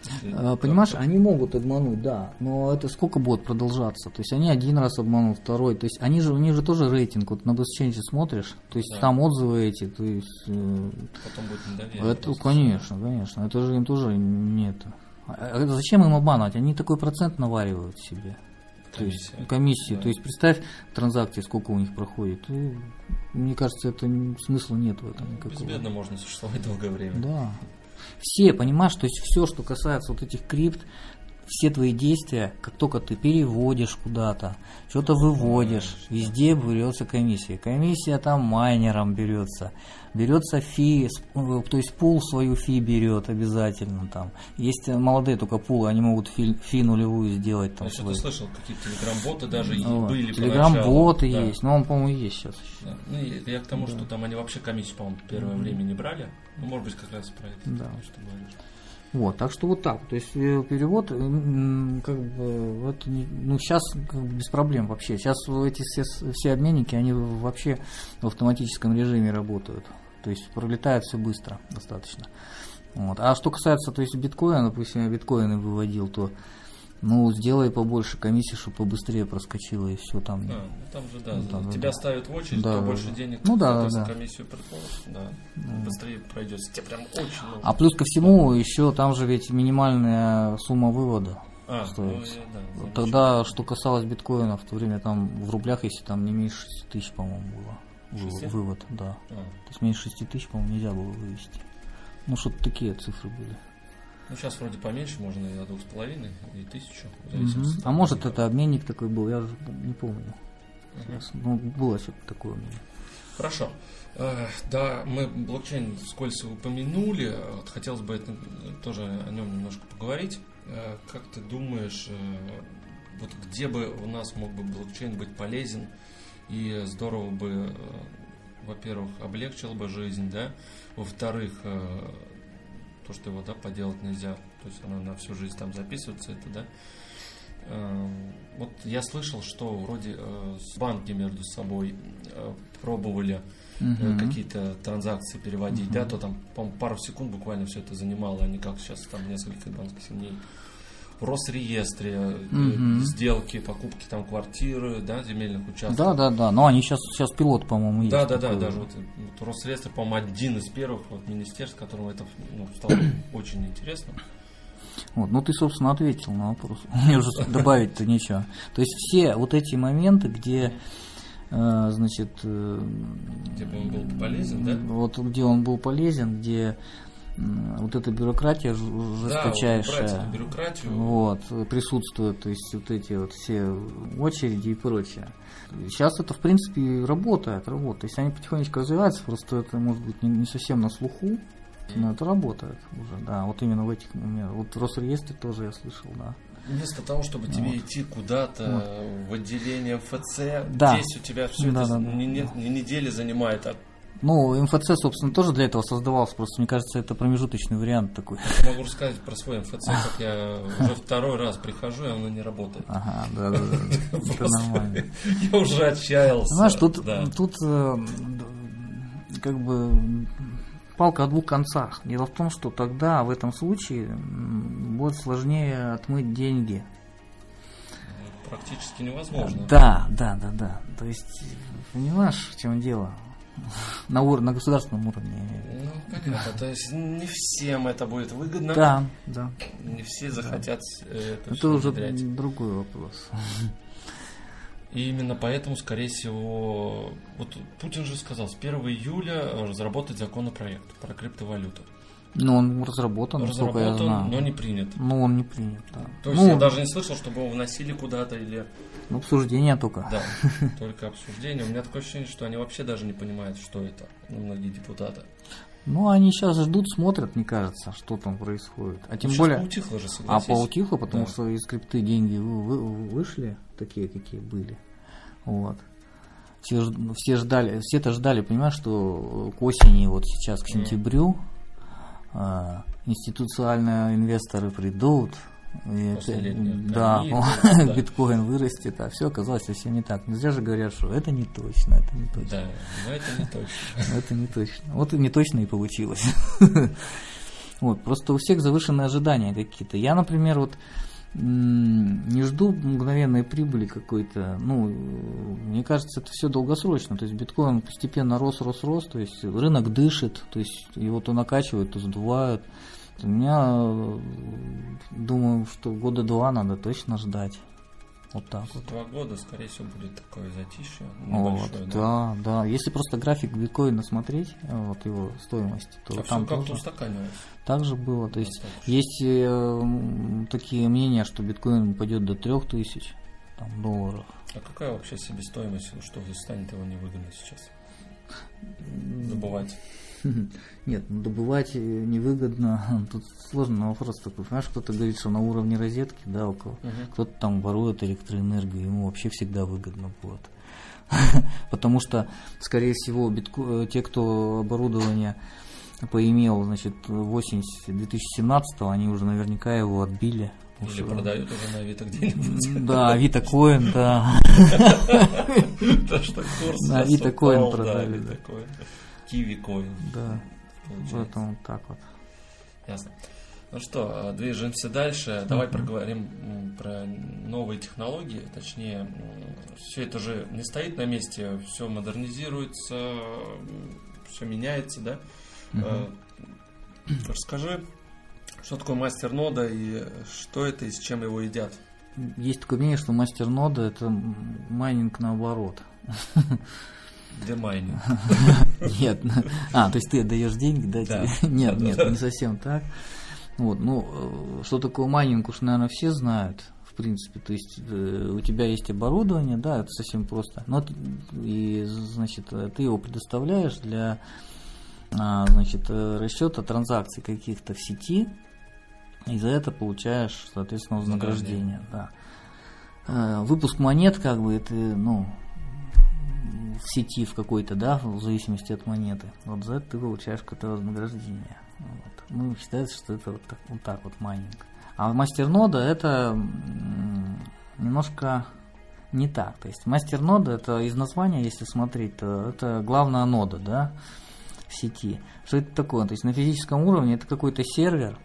Если как-то- Понимаешь, они могут обмануть, да, но это сколько будет продолжаться? То есть они один раз обманут, второй, то есть они же, у них же тоже рейтинг, вот на BestChange смотришь, то есть Да. там отзывы эти, то есть э, Потом будет недоверие. это, просто. конечно, конечно, это же им тоже нет. А зачем им обманывать? Они такой процент наваривают себе. То есть Комиссия. комиссии. Да. То есть представь транзакции, сколько у них проходит. И, мне кажется, это смысла нет в этом никакого. Безбедно можно существовать долгое время. Да. Все, понимаешь, то есть все, что касается вот этих крипт, все твои действия, как только ты переводишь куда-то, что-то выводишь, везде берется комиссия. Комиссия там майнером берется, берется фи, э, то есть пул свою фи берет обязательно там. Есть молодые только пулы, они могут фи, фи нулевую сделать там свою. ты слышал, какие телеграм-боты даже Вот. были Телеграм-боты. Да. есть, но он, по-моему, есть сейчас. Да. Ну, я к тому, что там они вообще комиссию, по-моему, первое время не брали. Ну, может быть, как раз про это Да. что говоришь. Вот, так что вот так. То есть э, перевод, м, как бы, вот, ну сейчас без проблем вообще. Сейчас эти все, все обменники, они вообще в автоматическом режиме работают. То есть пролетает все быстро, достаточно. Вот. А что касается, то есть биткоина, допустим, я биткоины выводил, то ну сделай побольше комиссии, чтобы побыстрее проскочило и все там. А, ну, там же, да, Ну, да, да, тебя да. ставят в очередь, Да, да, больше да. денег, Ну да, да, да. комиссию предположит, да, быстрее пройдет. Тебе прям очень нужно. А плюс ко всему еще там же ведь минимальная сумма вывода. А, стоит. ну, да, замечу. Тогда, что касалось биткоина, в то время там в рублях, если там не меньше 6 тысяч, по-моему, было вы- Шести? вывод, да. А, То есть меньше 6 тысяч, по-моему, нельзя было вывести. Ну, что-то такие цифры были. Ну, сейчас вроде поменьше, можно и до двух с половиной, и тысячу. от А может, это обменник такой был, я уже не помню. Сейчас. Ну, было что-то такое у меня. Хорошо. Э, Да, мы блокчейн вскользь упомянули. Вот Хотелось бы это, тоже о нем немножко поговорить. Э, Как ты думаешь, э, вот где бы у нас мог бы блокчейн быть полезен и здорово бы, во-первых, облегчил бы жизнь, да, во-вторых, то, что его, да, поделать нельзя, то есть оно на всю жизнь там записывается, это, да, Эм, Вот я слышал, что вроде э, банки между собой э, пробовали Мгм. какие-то транзакции переводить, да, то там, по-моему, пару секунд буквально все это занимало, а не как сейчас там несколько банковских дней. В Росреестре Мгм. сделки, покупки там квартиры, да, земельных участков. Да, да, да. Но они сейчас, сейчас пилот, по-моему, есть. Да, да, да, даже вот, э, вот Росреестр, по-моему, один из первых вот, министерств, которому это ну, стало очень интересно. Вот, ну ты, собственно, ответил на вопрос. Мне уже добавить-то нечего. То есть все вот эти моменты, где, э, значит, Где бы он был полезен, да? Вот где он был полезен, где вот эта бюрократия жесточайшая. Да, вот бюрократию. Вот, присутствует, то есть вот эти вот все очереди и прочее. Сейчас это, в принципе, работает, работает. То есть они потихонечку развиваются, просто это может быть не, не совсем на слуху, но это работает уже, да. Вот именно в этих, вот в Росреестре тоже я слышал, да. Вместо того, чтобы тебе вот. идти куда-то вот. в отделение МФЦ, да. здесь у тебя все да, это да, не, не недели занимает, а ну, МФЦ, собственно, тоже для этого создавался. Просто, мне кажется, это промежуточный вариант такой. Могу рассказать про свой МФЦ, как я уже второй раз прихожу, и оно не работает. Ага, да, да, да. Это нормально. Я уже отчаялся. Знаешь, тут, тут э, как бы палка о двух концах. Дело в том, что тогда, в этом случае, будет сложнее отмыть деньги. Практически невозможно. Да, да, да, да. То есть, понимаешь, в чем дело? На, ур- на государственном уровне. Ну, понятно. То есть не всем это будет выгодно. Да, да. Не все захотят э, это Это уже внедрять. другой вопрос. И именно поэтому, скорее всего, вот Путин же сказал, с 1 июля разработать законопроект про криптовалюту. Ну, он разработан, разработан я знаю. но не принят. Ну, он не принят, да. То есть ну, я даже не слышал, чтобы его вносили куда-то или... Ну, обсуждение только. Да, только обсуждение. У меня такое ощущение, что они вообще даже не понимают, что это, ну, многие депутаты. Ну, они сейчас ждут, смотрят, мне кажется, что там происходит. А тем ну, более... поутихло же, А поутихло, потому да. что из крипты деньги вышли, такие, какие были. Вот. Все, все ждали, все это ждали, понимаешь, что к осени, вот сейчас, к сентябрю, э, институциональные инвесторы придут, и, да, да, биткоин вырастет, а все оказалось совсем не так. Нельзя же говорят, что это не точно, это не точно. Да, но это не точно. Это не точно. Вот и не точно и получилось. Вот, просто у всех завышенные ожидания какие-то. Я, например, вот не жду мгновенной прибыли какой-то. Ну, мне кажется, это все долгосрочно. То есть биткоин постепенно рос, рос, рос. То есть рынок дышит, то есть его то накачивают, то сдувают. У меня, думаю, что года два надо точно ждать. Вот так вот. Два года, скорее всего, будет такое затишье. Вот, да? да, да. Если просто график биткоина смотреть, вот его стоимость, то а там все как-то устаканилось. Так же было. То есть есть э, такие мнения, что биткоин пойдет до 3000 там, долларов. А какая вообще себестоимость, что станет его невыгодно сейчас? Добывать? Нет, ну, добывать невыгодно. Тут сложный вопрос такой. Понимаешь, кто-то говорит, что на уровне розетки, да, около. Угу. Кто-то там ворует электроэнергию, ему вообще всегда выгодно будет. Потому что, скорее всего, битко... Э, те, кто оборудование поимел, значит, в осень 2017 они уже наверняка его отбили. Или Уж... продают уже на Авито где-нибудь. Да, Авито Коин, да. То, что курс На Авито Коин продали. Киви Коин. Да. Поэтому так вот. Ясно. Ну что, движемся дальше. Давай проговорим про новые технологии. Точнее, все это же не стоит на месте, все модернизируется, все меняется, да? Угу. Расскажи, что такое мастер нода и что это и с чем его едят? Есть такое мнение, что мастер нода это майнинг наоборот. Демайнинг. Нет. А, то есть ты отдаешь деньги, да? да. Нет, нет, не совсем так. Вот, ну, э, что такое майнинг, уж, наверное, все знают, в принципе. То есть э, у тебя есть оборудование, да, это совсем просто. Но и, значит, ты его предоставляешь для, а, значит, э, расчета транзакций каких-то в сети, и за это получаешь, соответственно, вознаграждение, да. Выпуск монет, как бы, это, ну, в сети в какой-то, да, в зависимости от монеты. Вот за это ты получаешь какое-то вознаграждение. Вот. Ну, считается, что это вот так вот, так вот майнинг. А мастер-нода это немножко не так. То есть мастер-нода это из названия, если смотреть, то это главная нода, да, в сети. Что это такое? То есть на физическом уровне это какой-то сервер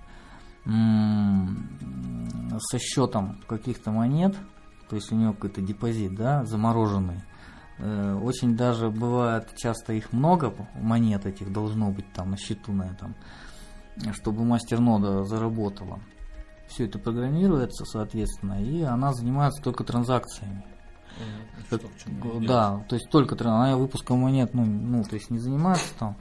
со счетом каких-то монет, то есть у него какой-то депозит, да, замороженный. Э, очень даже бывает, часто их много, монет этих должно быть там на счету на этом, чтобы мастер нода заработала. Все это программируется, соответственно, и она занимается только транзакциями. Как, да, то есть только она выпуском монет, ну, ну, то есть не занимается там.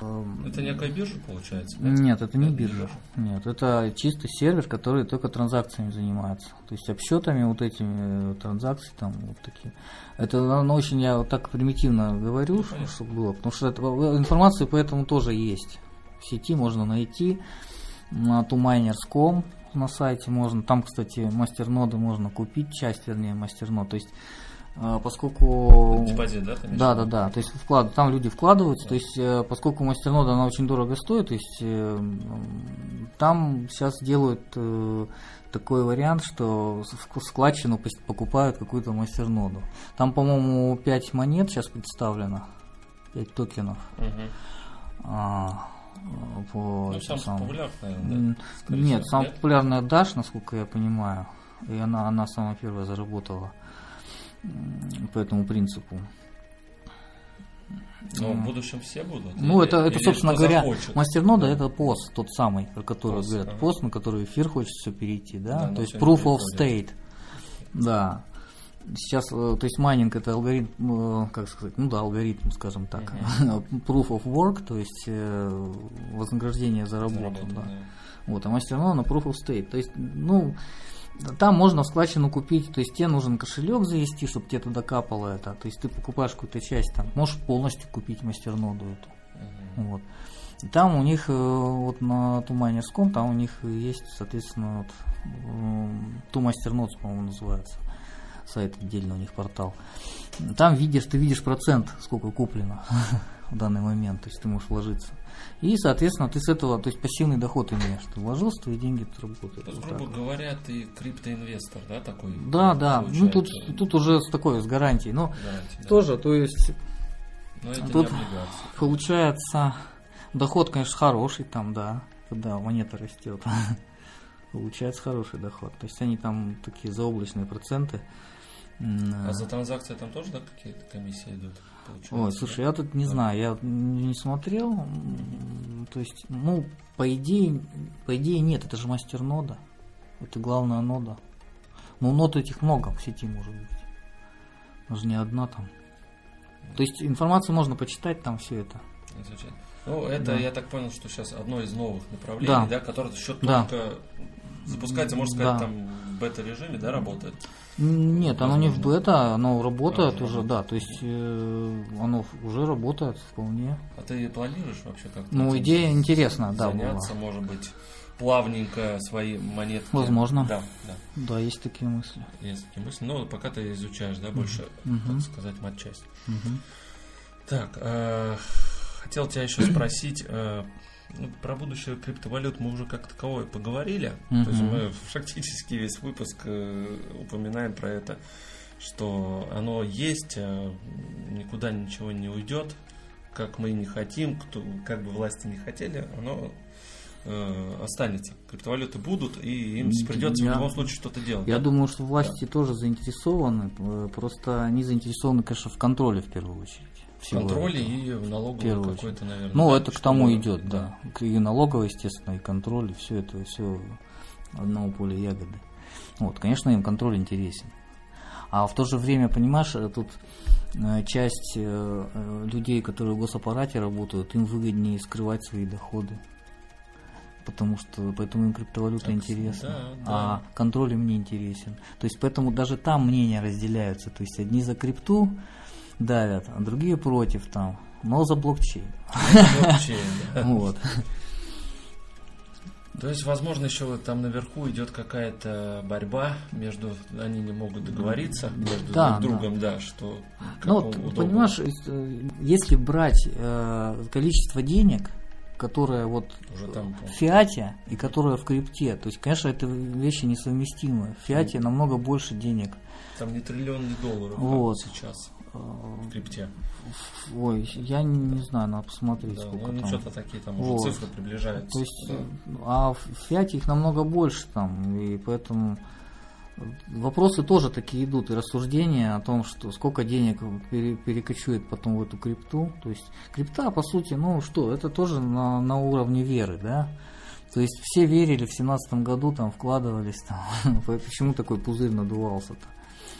Это некая биржа получается? Да? Нет, это не биржа. биржа. Нет, это чистый сервер, который только транзакциями занимается. То есть обсчетами вот этими э, транзакций там вот такие. Это ну, очень я вот так примитивно говорю, ну, чтобы было, потому что это, информация поэтому тоже есть. В сети можно найти на tuminers.com на сайте можно. Там, кстати, мастерноды можно купить, часть, вернее, мастернод. То есть поскольку... Депозит, да? Да, да, да. То есть вклад... там люди вкладываются, да. то есть э, поскольку мастернода она очень дорого стоит, то есть э, там сейчас делают э, такой вариант, что в складчину покупают какую-то мастерноду. Там, по-моему, 5 монет сейчас представлено, 5 токенов. Угу. А, по, ну, самый сам... популярный, да? Нет, самая популярная Dash, насколько я понимаю. И она, она самая первая заработала по этому принципу. Но в будущем все будут? Ну, или, это, это собственно говоря, захочет? мастернода да. это пост, тот самый, про который пост, говорят, ага. пост, на который эфир хочет все перейти, да, да то есть proof of state, да. Сейчас, э, то есть майнинг это алгоритм, э, как сказать, ну да, алгоритм, скажем так, uh-huh. proof of work, то есть э, вознаграждение за работу, да. да. Вот, а мастернода на proof of state, то есть, ну, там можно в складчину купить, то есть тебе нужен кошелек завести, чтобы тебе туда капало это. То есть ты покупаешь какую-то часть, там, можешь полностью купить мастерноду эту. Uh-huh. Вот. И там у них, э, вот на Тумайнерском, там у них есть, соответственно, вот, Ту Мастернодс, по-моему, называется. Сайт отдельно у них портал. Там видишь, ты видишь процент, сколько куплено в данный момент, то есть ты можешь вложиться. И, соответственно, ты с этого, то есть пассивный доход имеешь. Ты вложился, твои деньги работают. То есть, грубо так. говоря, ты криптоинвестор, да, такой? Да, да. Ну тут, тут уже с такой, с гарантией. Но Гарантия, да. тоже, то есть Но это тут получается доход, конечно, хороший там, да, когда монета растет. получается хороший доход. То есть они там такие заоблачные проценты. А за транзакции там тоже да, какие-то комиссии идут? Ой, слушай, я тут не да. знаю, я не смотрел. То есть, ну, по идее, по идее нет, это же мастер нода. Это главная нода. Но нод этих много в сети может быть. Даже не одна там. То есть информацию можно почитать там все это. Изучать. Ну, это, да. я так понял, что сейчас одно из новых направлений, да, да которое еще да. только запускается, можно сказать, да. там в бета-режиме, да, работает? Нет, оно не в бета, оно работает а, уже, да, то есть э, оно уже работает вполне. А ты планируешь вообще как-то? Ну, идея интересная, да. Заняться, была. может быть, плавненько свои монетки. Возможно. Да, да. Да, есть такие мысли. Есть такие мысли. Но пока ты изучаешь, да, больше, угу. так сказать, матчасть. Угу. Так, э, хотел тебя еще спросить. Э, ну, про будущее криптовалют мы уже как таковое поговорили. Uh-huh. То есть мы фактически весь выпуск э, упоминаем про это, что оно есть, а никуда ничего не уйдет, как мы не хотим, кто, как бы власти не хотели, оно э, останется. Криптовалюты будут, и им придется я, в любом случае что-то делать. Я да? думаю, что власти да. тоже заинтересованы, э, просто они заинтересованы, конечно, в контроле в первую очередь всего контроле и в налоговой какой-то, наверное. Ну, да, это к тому идет, да. И налоговая, естественно, и контроль, и все это, все одного поля ягоды. Вот, конечно, им контроль интересен. А в то же время, понимаешь, э, тут э, часть э, людей, которые в госаппарате работают, им выгоднее скрывать свои доходы. Потому что поэтому им криптовалюта так, интересна, да, да. а контроль им не интересен. То есть поэтому даже там мнения разделяются. То есть одни за крипту, давят, а другие против там, но за блокчейн. Блокчейн, Вот. То есть, возможно, еще там наверху идет какая-то борьба между, они не могут договориться между да, друг другом, да, да что. Ну, понимаешь, э, если брать э, количество денег, которое вот Уже там, в фиате и которое в крипте, то есть, конечно, это вещи несовместимые. В фиате намного больше денег. Там не триллионы долларов вот. сейчас в крипте? Ой, я не, не знаю, надо посмотреть, да, сколько ну, там. что-то такие там вот. уже цифры приближаются. То есть, да. а в фиате их намного больше там, и поэтому вопросы тоже такие идут, и рассуждения о том, что сколько денег пере, перекочует потом в эту крипту. То есть крипта, по сути, ну что, это тоже на, на уровне веры, да. То есть все верили в семнадцатом году, там вкладывались, там, почему такой пузырь надувался-то.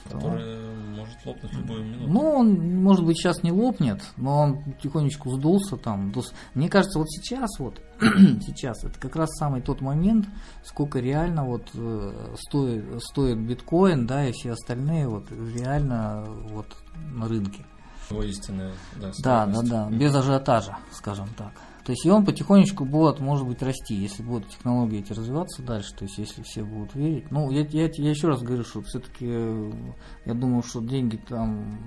Который может лопнуть любую минуту. Ну, он, может быть, сейчас не лопнет, но он потихонечку сдулся там. Мне кажется, вот сейчас вот, сейчас, это как раз самый тот момент, сколько реально вот э, стоит, стоит биткоин, да, и все остальные вот реально вот на рынке. Его истинная, да, да, да, да, без ажиотажа, скажем так. То есть и он потихонечку будет, может быть, расти, если будут технологии эти развиваться дальше, то есть если все будут верить. Ну, я, я, я еще раз говорю, что все-таки я думаю, что деньги там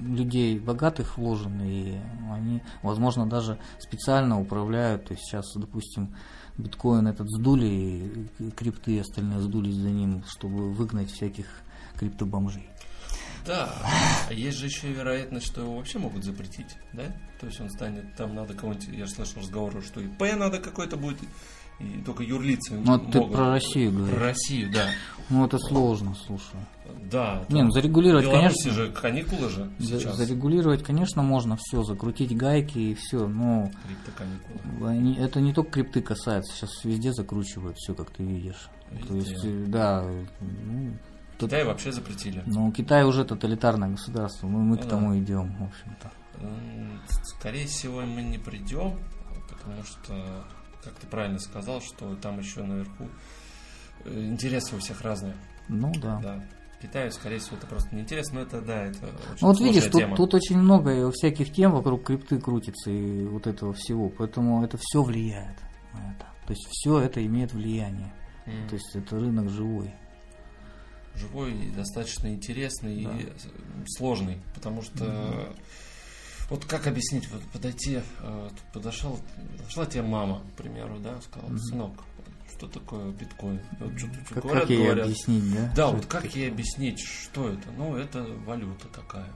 людей богатых вложены, и они, возможно, даже специально управляют. То есть сейчас, допустим, биткоин этот сдули, и крипты остальные сдулись за ним, чтобы выгнать всяких криптобомжей. Да, а есть же еще и вероятность, что его вообще могут запретить, да? То есть он станет, там надо кого-нибудь, я слышал разговоры, что ИП надо какой-то будет, и только юрлицы Ну, могут. ты про Россию говоришь. Про Россию, да. Ну, это сложно, слушай. Да. Не, ну зарегулировать, конечно. же каникулы же сейчас. Зарегулировать, конечно, можно все, закрутить гайки и все, но... Криптоканикулы. Это не только крипты касается, сейчас везде закручивают все, как ты видишь. Везде. То есть, да, ну, Китай вообще запретили. Ну, Китай уже тоталитарное государство, мы, мы ну, к тому да. идем, в общем-то. Скорее всего, мы не придем, потому что, как ты правильно сказал, что там еще наверху э, интересы у всех разные. Ну да. да. Китаю, скорее всего, это просто неинтересно, но это да, это очень ну, Вот видишь, тут, тут очень много всяких тем вокруг крипты крутится и вот этого всего, поэтому это все влияет на это. То есть все это имеет влияние. Mm. То есть это рынок живой живой и достаточно интересный да. и сложный, потому что mm вот как объяснить, вот подойти, э, подошел, подошла тебе мама, к примеру, да, сказала, сынок, что такое биткоин? Вот, что, что как, говорят, как ей говорят. объяснить, да? Да, вот как ей объяснить, что это? Ну, это валюта такая.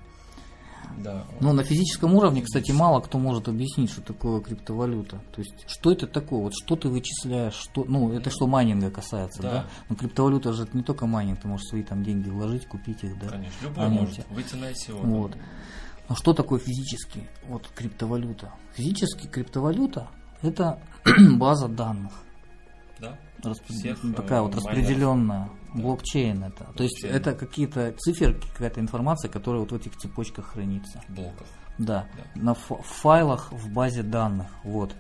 Да. Но на физическом уровне, кстати, мало кто может объяснить, что такое криптовалюта. То есть, что это такое? Вот что ты вычисляешь? Что, ну, это что майнинга касается, да? да? Но криптовалюта же это не только майнинг, ты можешь свои там деньги вложить, купить их, да? Конечно, любой Они может выйти на ICO. Вот. Но что такое физически? Вот криптовалюта. Физически криптовалюта – это база данных. Да? Расп... Всех, такая вот э, распределенная да. блокчейн это. То есть это какие-то циферки, какая-то информация, которая вот в этих цепочках хранится. В блоках. Да, да. на файлах в базе данных. Вот.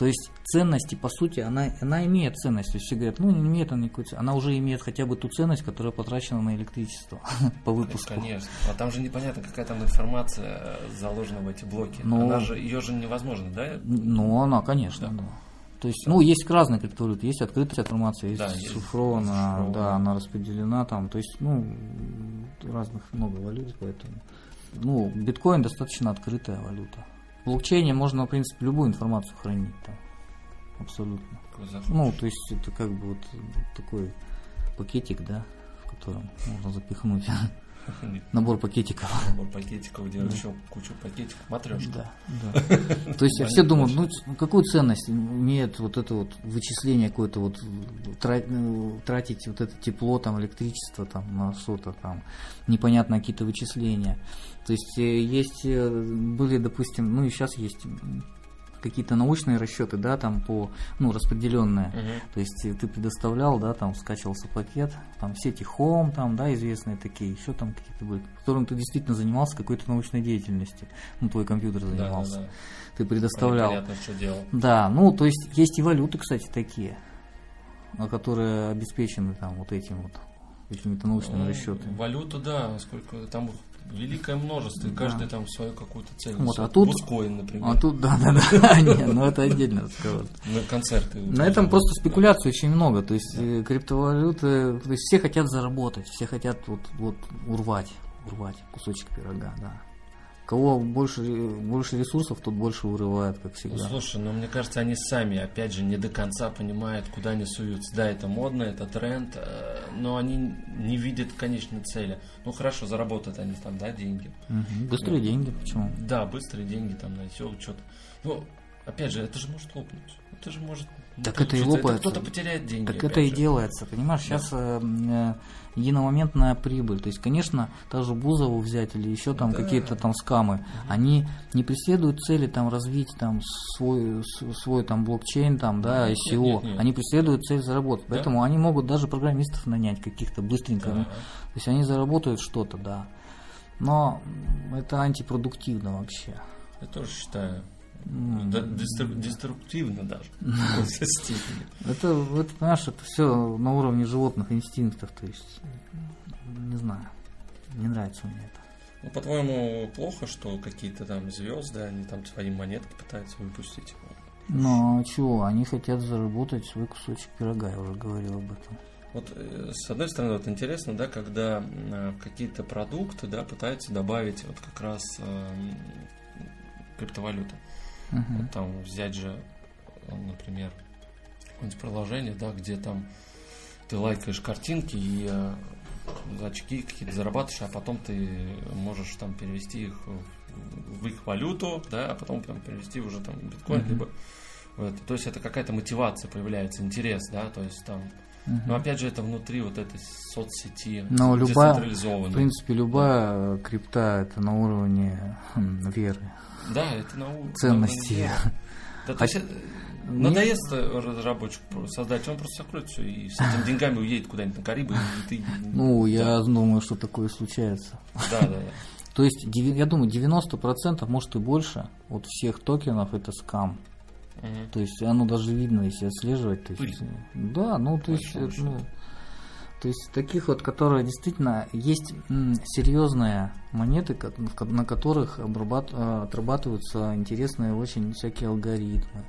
То есть ценности, по сути, она, она имеет ценность. То есть все говорят, ну не имеет она никакой ценности. Она уже имеет хотя бы ту ценность, которая потрачена на электричество по выпуску. Конечно. А там же непонятно, какая там информация заложена в эти блоки. Но... Она же, ее же невозможно, да? Ну, она, конечно, да. да. То есть, ну, есть разные криптовалюты, есть открытая информация, есть да, шифрована, есть да, она распределена там, то есть, ну, разных много валют, поэтому, ну, биткоин достаточно открытая валюта. В блокчейне можно, в принципе, любую информацию хранить там, абсолютно. Ну, то есть, это как бы вот такой пакетик, да, в котором можно запихнуть Набор пакетиков. Набор пакетиков, где да. еще кучу пакетиков, матрешка. Да, да. То есть все думают, ну какую ценность имеет вот это вот вычисление какое-то вот ну, тратить вот это тепло, там, электричество там на что-то там, непонятно какие-то вычисления. То есть э, есть, э, были, допустим, ну и сейчас есть какие-то научные расчеты, да, там по, ну, распределенные. Uh-huh. То есть ты предоставлял, да, там скачивался пакет, там сети Home, там, да, известные такие, еще там какие-то были, которым ты действительно занимался какой-то научной деятельностью. Ну, твой компьютер занимался. Да, да, да. Ты предоставлял. Понятно, что делал. Да, ну, то есть есть и валюты, кстати, такие, которые обеспечены там вот этим вот какими-то научными расчетами. Валюту, да, сколько там великое множество, и каждый там свою какую-то цель. Вот, а тут, Бускоин, например. А тут, да, да, да, не, ну это отдельно разговор. На концерты. На этом просто спекуляций очень много, то есть э, криптовалюты, то есть все хотят заработать, все хотят вот, вот урвать, урвать кусочек пирога, да кого больше, больше ресурсов, тот больше урывает, как всегда. Ну, слушай, ну мне кажется, они сами, опять же, не до конца понимают, куда они суются. Да, это модно, это тренд, э, но они не видят конечной цели. Ну хорошо, заработают они там, да, деньги. Угу. Быстрые ну, деньги, почему? Да, быстрые деньги там найти что-то. Ну, опять же, это же может лопнуть. это же может так это и лопается. Кто-то потеряет деньги. Так это и делается, понимаешь? Сейчас да. э, единомоментная прибыль. То есть, конечно, даже Бузову взять или еще там да. какие-то там скамы, угу. они не преследуют цели там развить там свой свой там блокчейн там, да, ICO. Нет, нет, нет. Они преследуют цель заработать. Да? Поэтому они могут даже программистов нанять каких-то быстренько. Да. То есть они заработают что-то, да. Но это антипродуктивно вообще. Я тоже считаю. Деструктивно даже в какой-то степени. Это, это, понимаешь, это все на уровне животных инстинктов, то есть, не знаю, не нравится мне это. Ну, по-твоему, плохо, что какие-то там звезды, они там свои монетки пытаются выпустить? Ну, а чего, они хотят заработать свой кусочек пирога, я уже говорил об этом. Вот э, с одной стороны, вот интересно, да, когда э, какие-то продукты, да, пытаются добавить вот как раз э, криптовалюты. Uh-huh. Вот там взять же, например, какое-нибудь приложение, да, где там ты лайкаешь картинки и э, очки какие-то зарабатываешь, а потом ты можешь там перевести их в, их валюту, да, а потом там перевести уже там биткоин, uh-huh. либо вот, то есть это какая-то мотивация появляется, интерес, да, то есть там Угу. Но опять же это внутри вот этой соцсети Но любая, в принципе, любая да. крипта это на уровне хм, веры. Да, это наука. Ценности. Да, то есть, э, надоест разработчику создать, он просто закроет все и с этими деньгами уедет куда-нибудь на Карибы. И ты, ну, да. я думаю, что такое случается. Да, да, да. То есть, я думаю, 90%, может и больше, от всех токенов это скам. Угу. То есть оно даже видно, если отслеживать. То есть, да, ну то есть, ну, то есть таких вот, которые действительно есть серьезные монеты, на которых э, отрабатываются интересные очень всякие алгоритмы.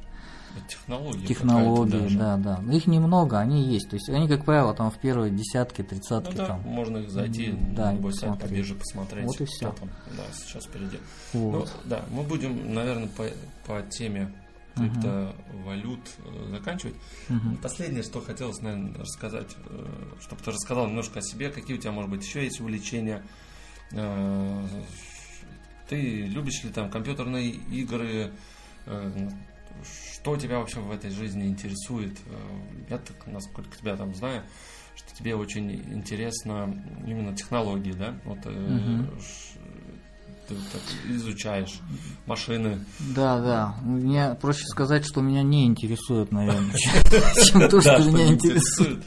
Технологии. Технологии, да, да. Но их немного, они есть. То есть они, как правило, там в первой десятке, тридцатке. Ну, да, там. можно их зайти, да, любой сайт посмотреть. Вот и все. Там, да, сейчас впереди. Вот. Ну, да, мы будем, наверное, по, по теме криптовалют uh заканчивать. uh Последнее, что хотелось, наверное, рассказать, э, чтобы ты рассказал немножко о себе, какие у тебя, может быть, еще есть увлечения. Э, ты любишь ли там компьютерные игры? Что тебя вообще в этой жизни интересует? Я так, насколько тебя там знаю, что тебе очень интересно именно технологии, да? Вот uh ты так изучаешь машины. Да, да. Мне проще сказать, что меня не интересует, наверное, чем то, что меня интересует.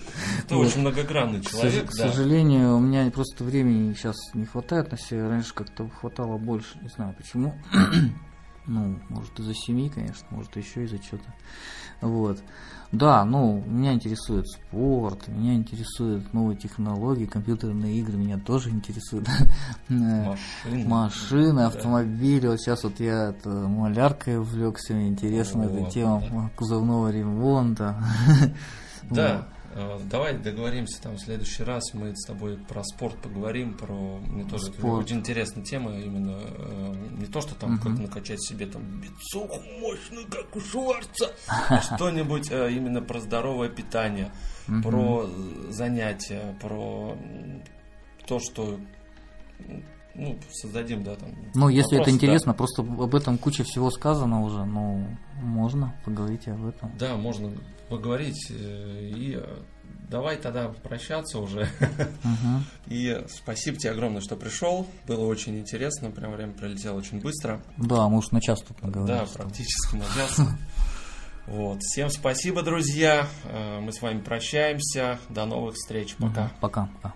Ты очень многогранный человек. К сожалению, у меня просто времени сейчас не хватает на все. Раньше как-то хватало больше, не знаю почему. Ну, может из-за семьи, конечно, может еще из-за чего-то. Вот. Да, ну, меня интересует спорт, меня интересуют новые технологии, компьютерные игры меня тоже интересуют. Машины. Машины, автомобили. Вот сейчас вот я это, маляркой увлекся, мне интересна эта тема кузовного ремонта. Да, давай договоримся там в следующий раз. Мы с тобой про спорт поговорим, про мне тоже спорт. очень интересная тема именно э, не то, что там угу. как накачать себе там бицуху мощную, как у Шварца, а что-нибудь э, именно про здоровое питание, угу. про занятия, про то, что ну, создадим, да, там. Ну, если это интересно, да. просто об этом куча всего сказано уже, ну, можно поговорить об этом. Да, можно поговорить. Э, и давай тогда прощаться уже. Угу. И спасибо тебе огромное, что пришел. Было очень интересно. Прям время пролетело очень быстро. Да, мы уж на час тут наговорили. Да, практически на час. Вот. Всем спасибо, друзья. Э, мы с вами прощаемся. До новых встреч. Пока. Пока. Пока.